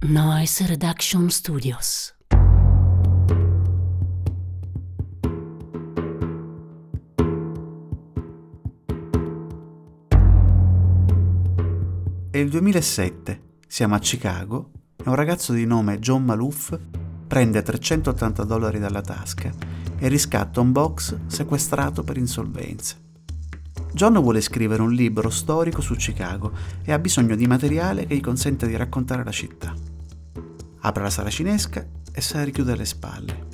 Noise Reduction Studios. È il 2007, siamo a Chicago e un ragazzo di nome John Malouf prende 380 dollari dalla tasca e riscatta un box sequestrato per insolvenza. John vuole scrivere un libro storico su Chicago e ha bisogno di materiale che gli consenta di raccontare la città. Apre la saracinesca e se la richiude alle spalle.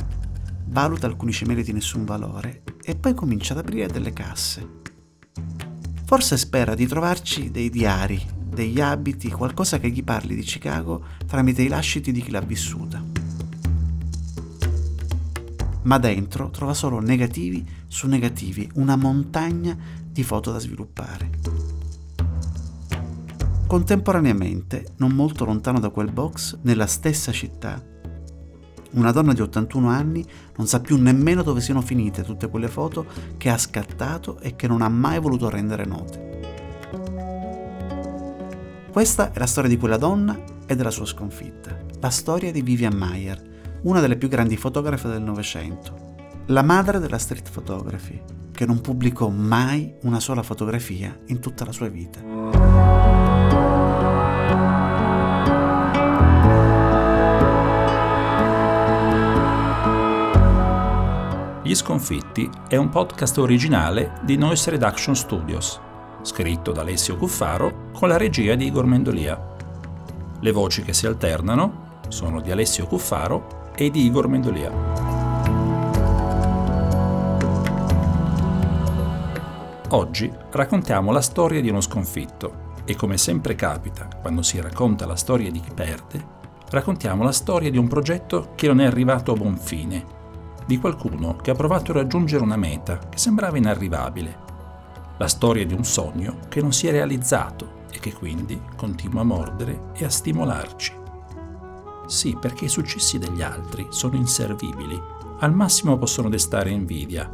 Valuta alcuni cimeli di nessun valore e poi comincia ad aprire delle casse. Forse spera di trovarci dei diari, degli abiti, qualcosa che gli parli di Chicago tramite i lasciti di chi l'ha vissuta. Ma dentro trova solo negativi su negativi, una montagna di foto da sviluppare. Contemporaneamente, non molto lontano da quel box, nella stessa città, una donna di 81 anni non sa più nemmeno dove siano finite tutte quelle foto che ha scattato e che non ha mai voluto rendere note. Questa è la storia di quella donna e della sua sconfitta. La storia di Vivian Mayer, una delle più grandi fotografe del Novecento. La madre della street photography, che non pubblicò mai una sola fotografia in tutta la sua vita. Gli Sconfitti è un podcast originale di Noise Reduction Studios, scritto da Alessio Cuffaro con la regia di Igor Mendolia. Le voci che si alternano sono di Alessio Cuffaro e di Igor Mendolia. Oggi raccontiamo la storia di uno sconfitto e come sempre capita quando si racconta la storia di chi perde, raccontiamo la storia di un progetto che non è arrivato a buon fine, di qualcuno che ha provato a raggiungere una meta che sembrava inarrivabile, la storia di un sogno che non si è realizzato e che quindi continua a mordere e a stimolarci. Sì, perché i successi degli altri sono inservibili, al massimo possono destare invidia,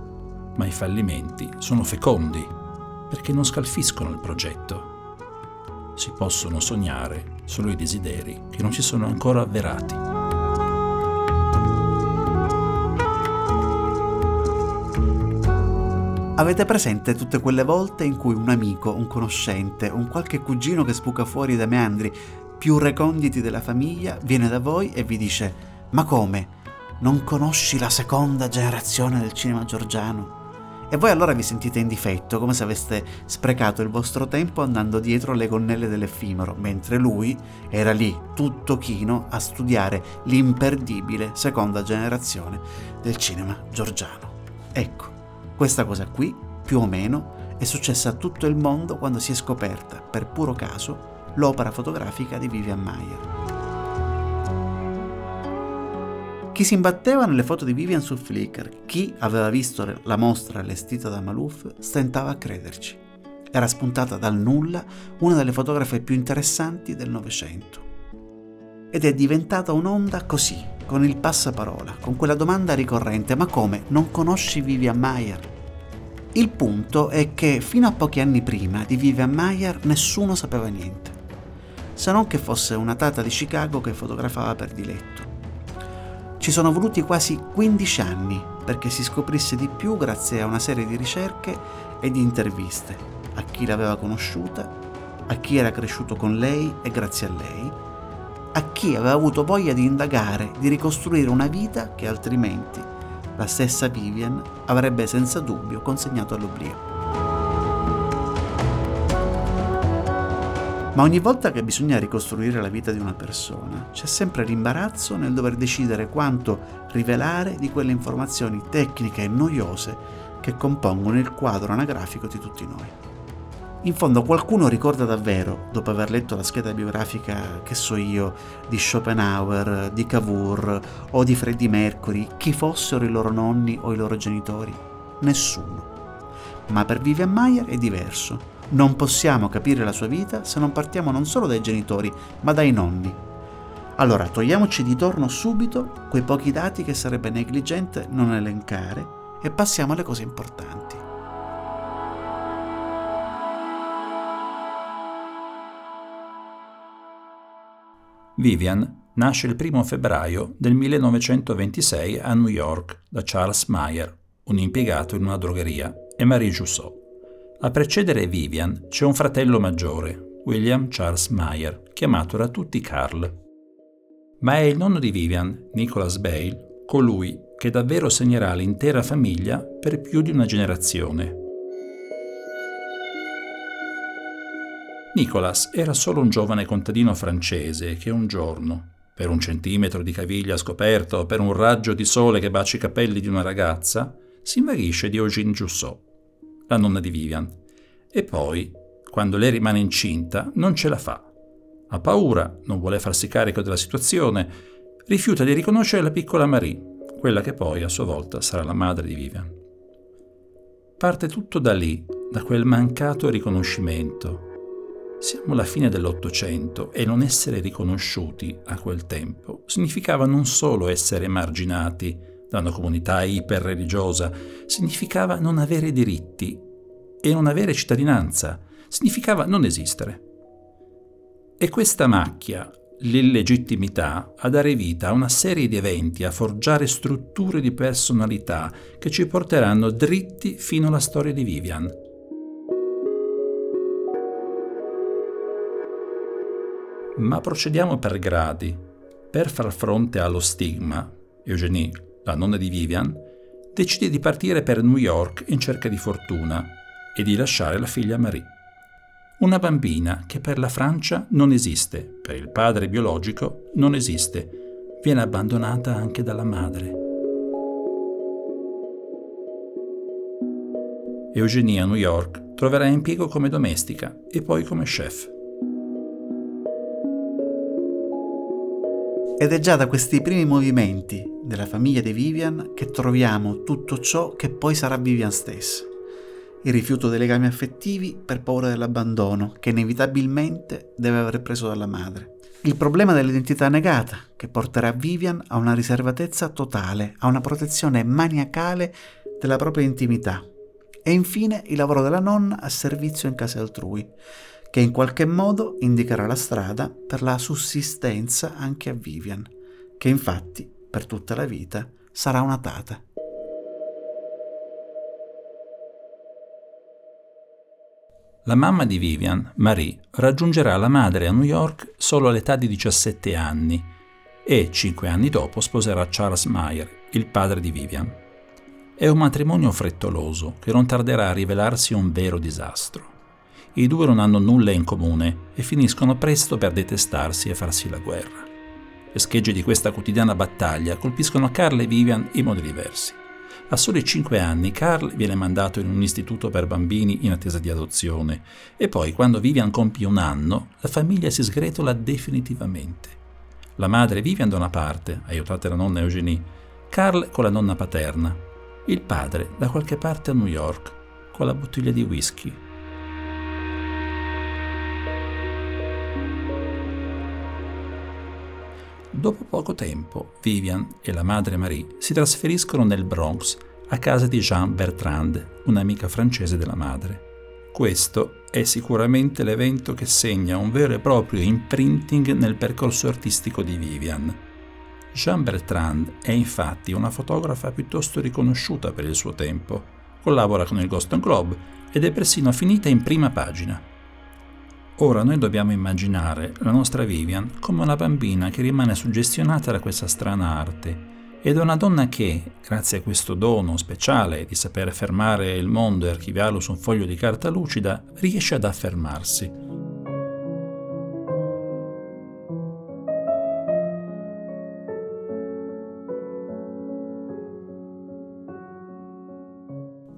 ma i fallimenti sono fecondi, perché non scalfiscono il progetto. Si possono sognare solo i desideri che non si sono ancora avverati. Avete presente tutte quelle volte in cui un amico, un conoscente, un qualche cugino che spuca fuori dai meandri più reconditi della famiglia viene da voi e vi dice Ma come? Non conosci la seconda generazione del cinema georgiano? E voi allora vi sentite in difetto, come se aveste sprecato il vostro tempo andando dietro le gonnelle dell'effimero, mentre lui era lì, tutto chino, a studiare l'imperdibile seconda generazione del cinema georgiano. Ecco, questa cosa qui, più o meno, è successa a tutto il mondo quando si è scoperta, per puro caso, l'opera fotografica di Vivian Mayer. Chi si imbatteva nelle foto di Vivian su Flickr, chi aveva visto la mostra allestita da Maluf, stentava a crederci. Era spuntata dal nulla una delle fotografe più interessanti del Novecento. Ed è diventata un'onda così, con il passaparola, con quella domanda ricorrente, ma come, non conosci Vivian Mayer? Il punto è che fino a pochi anni prima di Vivian Mayer nessuno sapeva niente, se non che fosse una tata di Chicago che fotografava per diletto. Ci sono voluti quasi 15 anni perché si scoprisse di più grazie a una serie di ricerche e di interviste a chi l'aveva conosciuta, a chi era cresciuto con lei e grazie a lei, a chi aveva avuto voglia di indagare, di ricostruire una vita che altrimenti la stessa Vivian avrebbe senza dubbio consegnato all'oblio. Ma ogni volta che bisogna ricostruire la vita di una persona, c'è sempre l'imbarazzo nel dover decidere quanto rivelare di quelle informazioni tecniche e noiose che compongono il quadro anagrafico di tutti noi. In fondo qualcuno ricorda davvero, dopo aver letto la scheda biografica, che so io, di Schopenhauer, di Cavour o di Freddie Mercury, chi fossero i loro nonni o i loro genitori? Nessuno. Ma per Vivian Mayer è diverso. Non possiamo capire la sua vita se non partiamo non solo dai genitori, ma dai nonni. Allora togliamoci di torno subito quei pochi dati che sarebbe negligente non elencare e passiamo alle cose importanti. Vivian nasce il 1 febbraio del 1926 a New York da Charles Meyer, un impiegato in una drogheria, e Marie Jussot. A precedere Vivian c'è un fratello maggiore, William Charles Meyer, chiamato da tutti Carl. Ma è il nonno di Vivian, Nicholas Bale, colui che davvero segnerà l'intera famiglia per più di una generazione. Nicholas era solo un giovane contadino francese che un giorno, per un centimetro di caviglia scoperto per un raggio di sole che bacia i capelli di una ragazza, si invaghisce di Eugène Jussot, la nonna di Vivian, e poi, quando lei rimane incinta, non ce la fa. Ha paura, non vuole farsi carico della situazione, rifiuta di riconoscere la piccola Marie, quella che poi a sua volta sarà la madre di Vivian. Parte tutto da lì, da quel mancato riconoscimento, siamo alla fine dell'Ottocento e non essere riconosciuti a quel tempo significava non solo essere emarginati da una comunità iperreligiosa, significava non avere diritti e non avere cittadinanza, significava non esistere. E questa macchia, l'illegittimità, a dare vita a una serie di eventi, a forgiare strutture di personalità che ci porteranno dritti fino alla storia di Vivian Ma procediamo per gradi. Per far fronte allo stigma, Eugenie, la nonna di Vivian, decide di partire per New York in cerca di fortuna e di lasciare la figlia Marie. Una bambina che per la Francia non esiste, per il padre biologico non esiste, viene abbandonata anche dalla madre. Eugenie a New York troverà impiego come domestica e poi come chef. Ed è già da questi primi movimenti della famiglia di Vivian che troviamo tutto ciò che poi sarà Vivian stessa. Il rifiuto dei legami affettivi per paura dell'abbandono che inevitabilmente deve aver preso dalla madre. Il problema dell'identità negata che porterà Vivian a una riservatezza totale, a una protezione maniacale della propria intimità. E infine il lavoro della nonna a servizio in casa altrui, che in qualche modo indicherà la strada per la sussistenza anche a Vivian, che infatti per tutta la vita sarà una tata. La mamma di Vivian, Marie, raggiungerà la madre a New York solo all'età di 17 anni e cinque anni dopo sposerà Charles Meyer, il padre di Vivian. È un matrimonio frettoloso che non tarderà a rivelarsi un vero disastro i due non hanno nulla in comune e finiscono presto per detestarsi e farsi la guerra. Le schegge di questa quotidiana battaglia colpiscono Carl e Vivian in modi diversi. A soli cinque anni Carl viene mandato in un istituto per bambini in attesa di adozione e poi, quando Vivian compie un anno, la famiglia si sgretola definitivamente. La madre Vivian da una parte, aiutate da nonna Eugenie, Carl con la nonna paterna, il padre da qualche parte a New York, con la bottiglia di whisky Dopo poco tempo, Vivian e la madre Marie si trasferiscono nel Bronx a casa di Jean Bertrand, un'amica francese della madre. Questo è sicuramente l'evento che segna un vero e proprio imprinting nel percorso artistico di Vivian. Jean Bertrand è infatti una fotografa piuttosto riconosciuta per il suo tempo. Collabora con il Boston Globe ed è persino finita in prima pagina. Ora noi dobbiamo immaginare la nostra Vivian come una bambina che rimane suggestionata da questa strana arte ed è una donna che, grazie a questo dono speciale di sapere fermare il mondo e archiviarlo su un foglio di carta lucida, riesce ad affermarsi.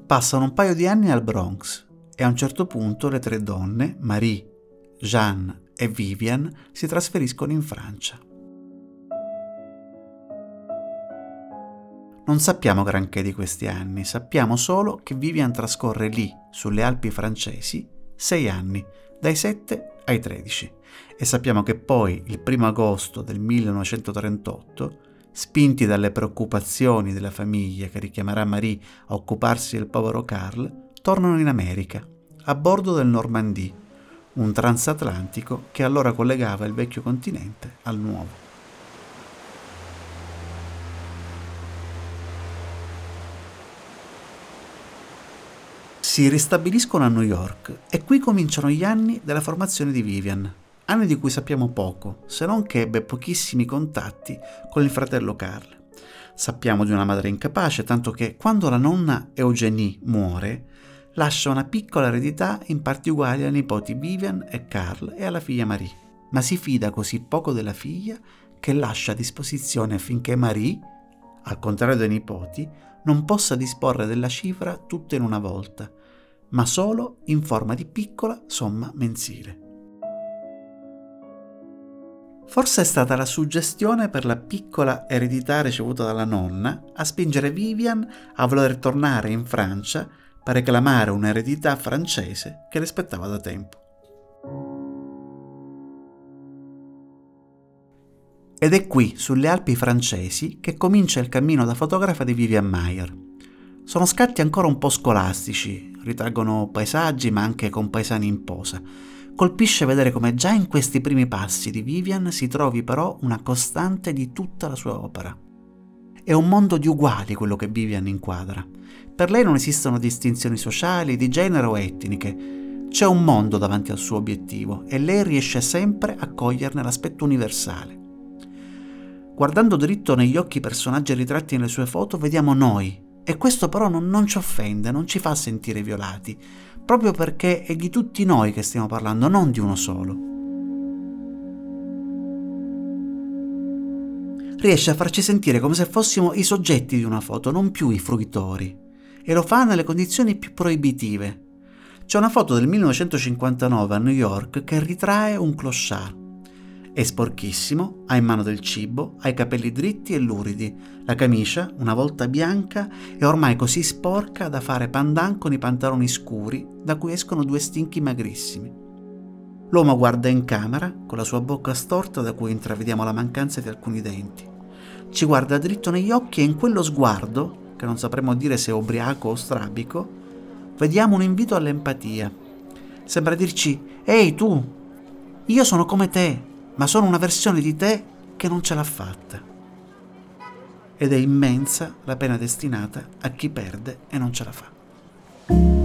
Passano un paio di anni al Bronx e a un certo punto le tre donne, Marie, Jeanne e Vivian si trasferiscono in Francia. Non sappiamo granché di questi anni, sappiamo solo che Vivian trascorre lì, sulle Alpi francesi, sei anni, dai 7 ai 13, e sappiamo che poi, il 1 agosto del 1938, spinti dalle preoccupazioni della famiglia che richiamerà Marie a occuparsi del povero Karl, tornano in America, a bordo del Normandie, un transatlantico che allora collegava il vecchio continente al nuovo. Si ristabiliscono a New York e qui cominciano gli anni della formazione di Vivian, anni di cui sappiamo poco, se non che ebbe pochissimi contatti con il fratello Carl. Sappiamo di una madre incapace, tanto che quando la nonna Eugenie muore, lascia una piccola eredità in parti uguali ai nipoti Vivian e Carl e alla figlia Marie, ma si fida così poco della figlia che lascia a disposizione affinché Marie, al contrario dei nipoti, non possa disporre della cifra tutta in una volta, ma solo in forma di piccola somma mensile. Forse è stata la suggestione per la piccola eredità ricevuta dalla nonna a spingere Vivian a voler tornare in Francia per reclamare un'eredità francese che le aspettava da tempo. Ed è qui, sulle Alpi francesi, che comincia il cammino da fotografa di Vivian Mayer. Sono scatti ancora un po' scolastici, ritraggono paesaggi ma anche compaesani in posa. Colpisce vedere come già in questi primi passi di Vivian si trovi però una costante di tutta la sua opera. È un mondo di uguali quello che Vivian inquadra. Per lei non esistono distinzioni sociali, di genere o etniche. C'è un mondo davanti al suo obiettivo e lei riesce sempre a coglierne l'aspetto universale. Guardando dritto negli occhi i personaggi ritratti nelle sue foto, vediamo noi, e questo però non, non, ci offende, non ci fa sentire violati, proprio perché è di tutti noi che stiamo parlando, non di uno solo. Riesce a farci sentire come se fossimo i soggetti di una foto, non più i fruitori e lo fa nelle condizioni più proibitive. C'è una foto del 1959 a New York che ritrae un clochard. È sporchissimo, ha in mano del cibo, ha i capelli dritti e luridi, la camicia, una volta bianca, è ormai così sporca da fare pandan con i pantaloni scuri da cui escono due stinchi magrissimi. L'uomo guarda in camera con la sua bocca storta da cui intravediamo la mancanza di alcuni denti. Ci guarda dritto negli occhi e in quello sguardo che non sapremo dire se ubriaco o strabico, vediamo un invito all'empatia. Sembra dirci, ehi tu, io sono come te, ma sono una versione di te che non ce l'ha fatta. Ed è immensa la pena destinata a chi perde e non ce la fa.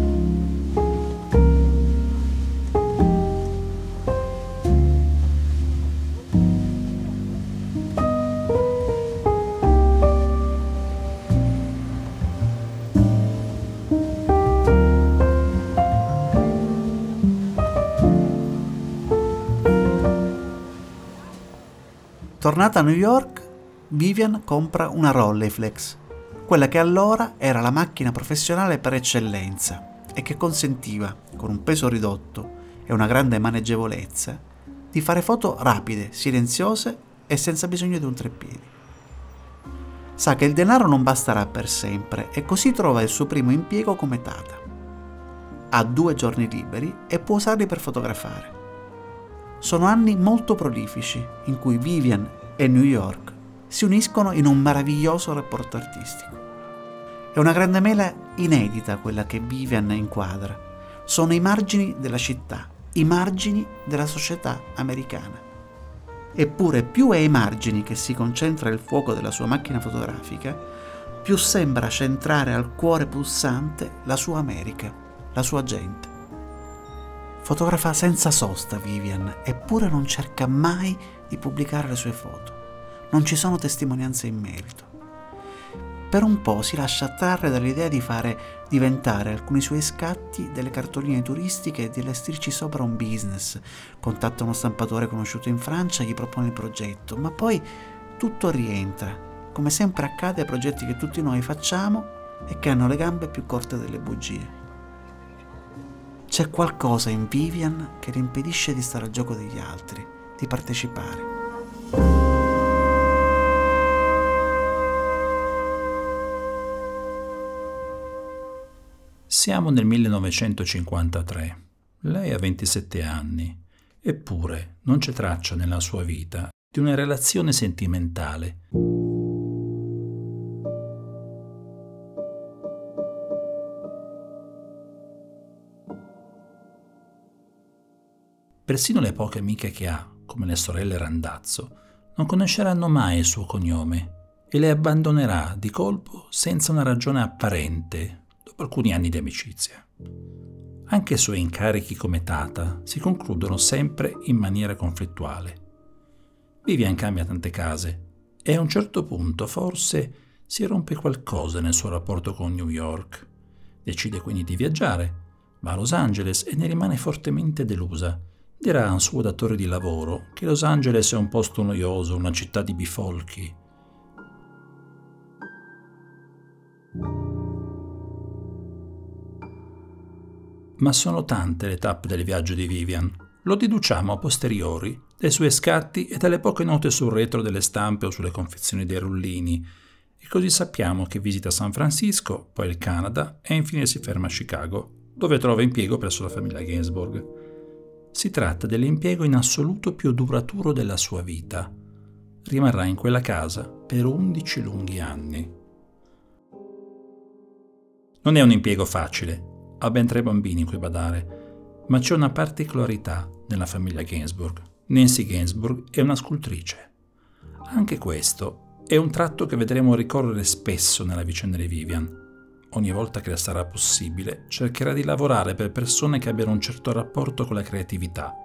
Tornata a New York, Vivian compra una Rolleiflex, quella che allora era la macchina professionale per eccellenza e che consentiva, con un peso ridotto e una grande maneggevolezza, di fare foto rapide, silenziose e senza bisogno di un treppiedi. Sa che il denaro non basterà per sempre e così trova il suo primo impiego come tata. Ha due giorni liberi e può usarli per fotografare. Sono anni molto prolifici in cui Vivian e New York si uniscono in un meraviglioso rapporto artistico. È una grande mela inedita quella che Vivian inquadra. Sono i margini della città, i margini della società americana. Eppure più è ai margini che si concentra il fuoco della sua macchina fotografica, più sembra centrare al cuore pulsante la sua America, la sua gente. Fotografa senza sosta Vivian, eppure non cerca mai di pubblicare le sue foto. Non ci sono testimonianze in merito. Per un po' si lascia attrarre dall'idea di fare diventare alcuni suoi scatti delle cartoline turistiche e di allestirci sopra un business. Contatta uno stampatore conosciuto in Francia e gli propone il progetto, ma poi tutto rientra, come sempre accade ai progetti che tutti noi facciamo e che hanno le gambe più corte delle bugie. C'è qualcosa in Vivian che le impedisce di stare al gioco degli altri, di partecipare. Siamo nel 1953. Lei ha 27 anni, eppure non c'è traccia nella sua vita di una relazione sentimentale. Persino le poche amiche che ha, come le sorelle Randazzo, non conosceranno mai il suo cognome e le abbandonerà di colpo senza una ragione apparente dopo alcuni anni di amicizia. Anche i suoi incarichi come tata si concludono sempre in maniera conflittuale. Vivian cambia tante case e a un certo punto forse si rompe qualcosa nel suo rapporto con New York. Decide quindi di viaggiare, va a Los Angeles e ne rimane fortemente delusa. Dirà a un suo datore di lavoro che Los Angeles è un posto noioso, una città di bifolchi. Ma sono tante le tappe del viaggio di Vivian. Lo deduciamo a posteriori dai suoi scatti e dalle poche note sul retro delle stampe o sulle confezioni dei rullini. E così sappiamo che visita San Francisco, poi il Canada e infine si ferma a Chicago, dove trova impiego presso la famiglia Gainsbourg. Si tratta dell'impiego in assoluto più duraturo della sua vita. Rimarrà in quella casa per 11 lunghi anni. Non è un impiego facile, ha ben tre bambini in cui badare, ma c'è una particolarità nella famiglia Gainsbourg. Nancy Gainsbourg è una scultrice. Anche questo è un tratto che vedremo ricorrere spesso nella vicenda di Vivian. Ogni volta che le sarà possibile, cercherà di lavorare per persone che abbiano un certo rapporto con la creatività.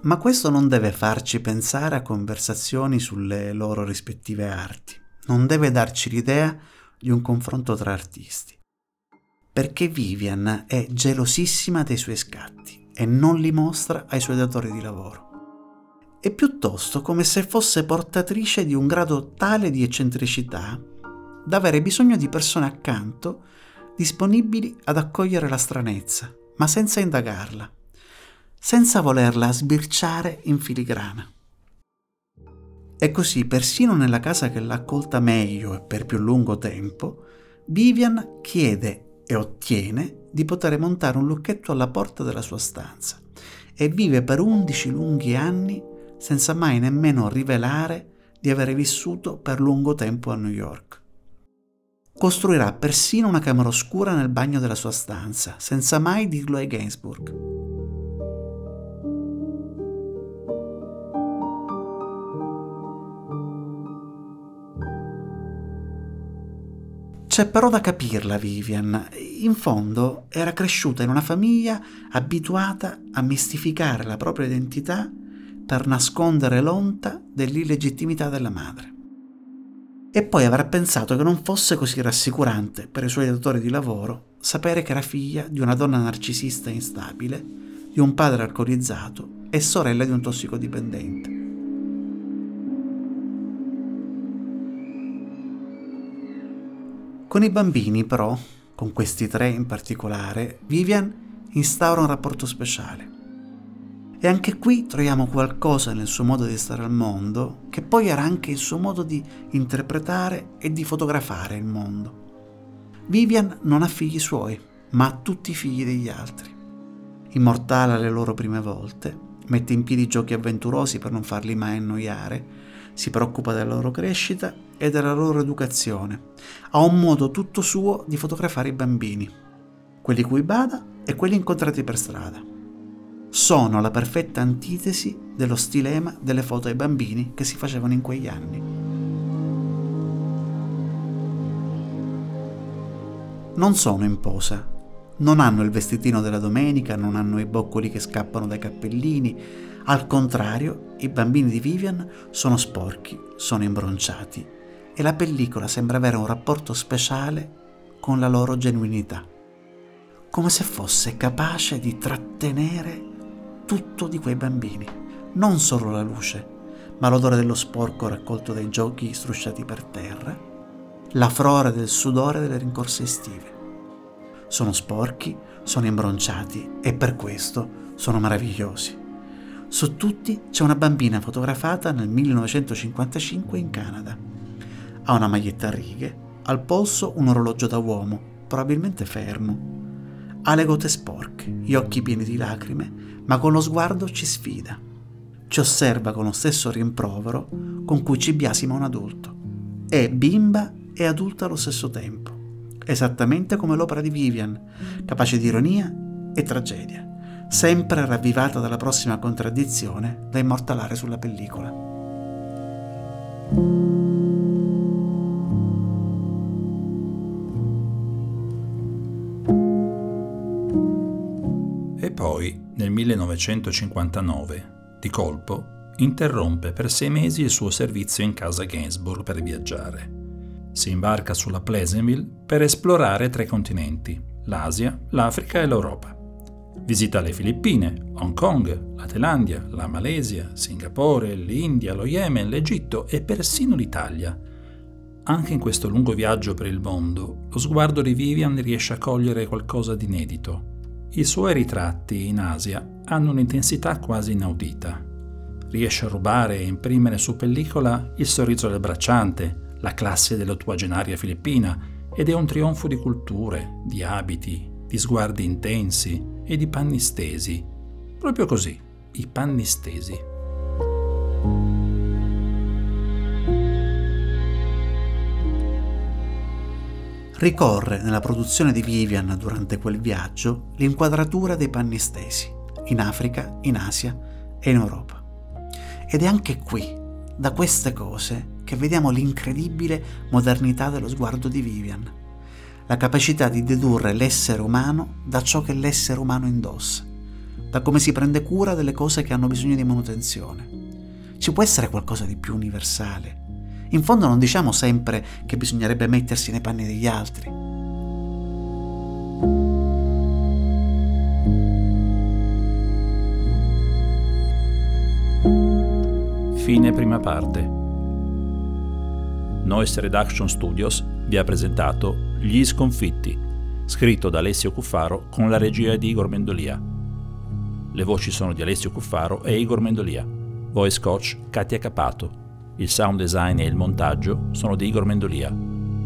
Ma questo non deve farci pensare a conversazioni sulle loro rispettive arti, non deve darci l'idea di un confronto tra artisti. Perché Vivian è gelosissima dei suoi scatti e non li mostra ai suoi datori di lavoro. È piuttosto come se fosse portatrice di un grado tale di eccentricità da avere bisogno di persone accanto disponibili ad accogliere la stranezza, ma senza indagarla senza volerla sbirciare in filigrana. E così, persino nella casa che l'ha accolta meglio e per più lungo tempo, Vivian chiede e ottiene di poter montare un lucchetto alla porta della sua stanza e vive per undici lunghi anni senza mai nemmeno rivelare di avere vissuto per lungo tempo a New York. Costruirà persino una camera oscura nel bagno della sua stanza, senza mai dirlo ai Gainsbourg. C'è però da capirla Vivian. In fondo era cresciuta in una famiglia abituata a mistificare la propria identità per nascondere l'onta dell'illegittimità della madre. E poi avrà pensato che non fosse così rassicurante per i suoi datori di lavoro sapere che era figlia di una donna narcisista instabile, di un padre alcolizzato e sorella di un tossicodipendente. Con i bambini, però, con questi tre in particolare, Vivian instaura un rapporto speciale. E anche qui troviamo qualcosa nel suo modo di stare al mondo, che poi era anche il suo modo di interpretare e di fotografare il mondo. Vivian non ha figli suoi, ma ha tutti i figli degli altri. Immortala le loro prime volte, mette in piedi giochi avventurosi per non farli mai annoiare, si preoccupa della loro crescita e della loro educazione. Ha un modo tutto suo di fotografare i bambini, quelli cui bada e quelli incontrati per strada. Sono la perfetta antitesi dello stilema delle foto ai bambini che si facevano in quegli anni. Non sono in posa, non hanno il vestitino della domenica, non hanno i boccoli che scappano dai cappellini, al contrario, i bambini di Vivian sono sporchi, sono imbronciati e la pellicola sembra avere un rapporto speciale con la loro genuinità, come se fosse capace di trattenere tutto di quei bambini, non solo la luce, ma l'odore dello sporco raccolto dai giochi strusciati per terra, la frora del sudore delle rincorse estive. Sono sporchi, sono imbronciati e per questo sono meravigliosi. Su tutti c'è una bambina fotografata nel 1955 in Canada. Ha una maglietta a righe, al polso un orologio da uomo, probabilmente fermo. Ha le gote sporche, gli occhi pieni di lacrime, ma con lo sguardo ci sfida. Ci osserva con lo stesso rimprovero con cui ci biasima un adulto. è bimba e adulta allo stesso tempo, esattamente come l'opera di Vivian, capace di ironia e tragedia, sempre ravvivata dalla prossima contraddizione da immortalare sulla pellicola. 1959, di colpo, interrompe per sei mesi il suo servizio in casa Gainsbourg per viaggiare. Si imbarca sulla Pleasantville per esplorare tre continenti, l'Asia, l'Africa e l'Europa. Visita le Filippine, Hong Kong, la Thailandia, la Malesia, Singapore, l'India, lo Yemen, l'Egitto e persino l'Italia. Anche in questo lungo viaggio per il mondo, lo sguardo di Vivian riesce a cogliere qualcosa di inedito. I suoi ritratti in Asia hanno un'intensità quasi inaudita riesce a rubare e imprimere su pellicola il sorriso del bracciante, la classe dell'ottuagenaria filippina ed è un trionfo di culture, di abiti, di sguardi intensi e di panni stesi. Proprio così, i panni stesi. Ricorre nella produzione di Vivian durante quel viaggio l'inquadratura dei panni stesi, in Africa, in Asia e in Europa. Ed è anche qui, da queste cose, che vediamo l'incredibile modernità dello sguardo di Vivian, la capacità di dedurre l'essere umano da ciò che l'essere umano indossa, da come si prende cura delle cose che hanno bisogno di manutenzione. Ci può essere qualcosa di più universale. In fondo non diciamo sempre che bisognerebbe mettersi nei panni degli altri, Fine prima parte. Noise Reduction Studios vi ha presentato Gli sconfitti, scritto da Alessio Cuffaro con la regia di Igor Mendolia. Le voci sono di Alessio Cuffaro e Igor Mendolia. Voice coach Katia Capato. Il sound design e il montaggio sono di Igor Mendolia.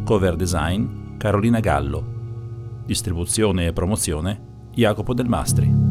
Cover design Carolina Gallo. Distribuzione e promozione Jacopo Del Mastri.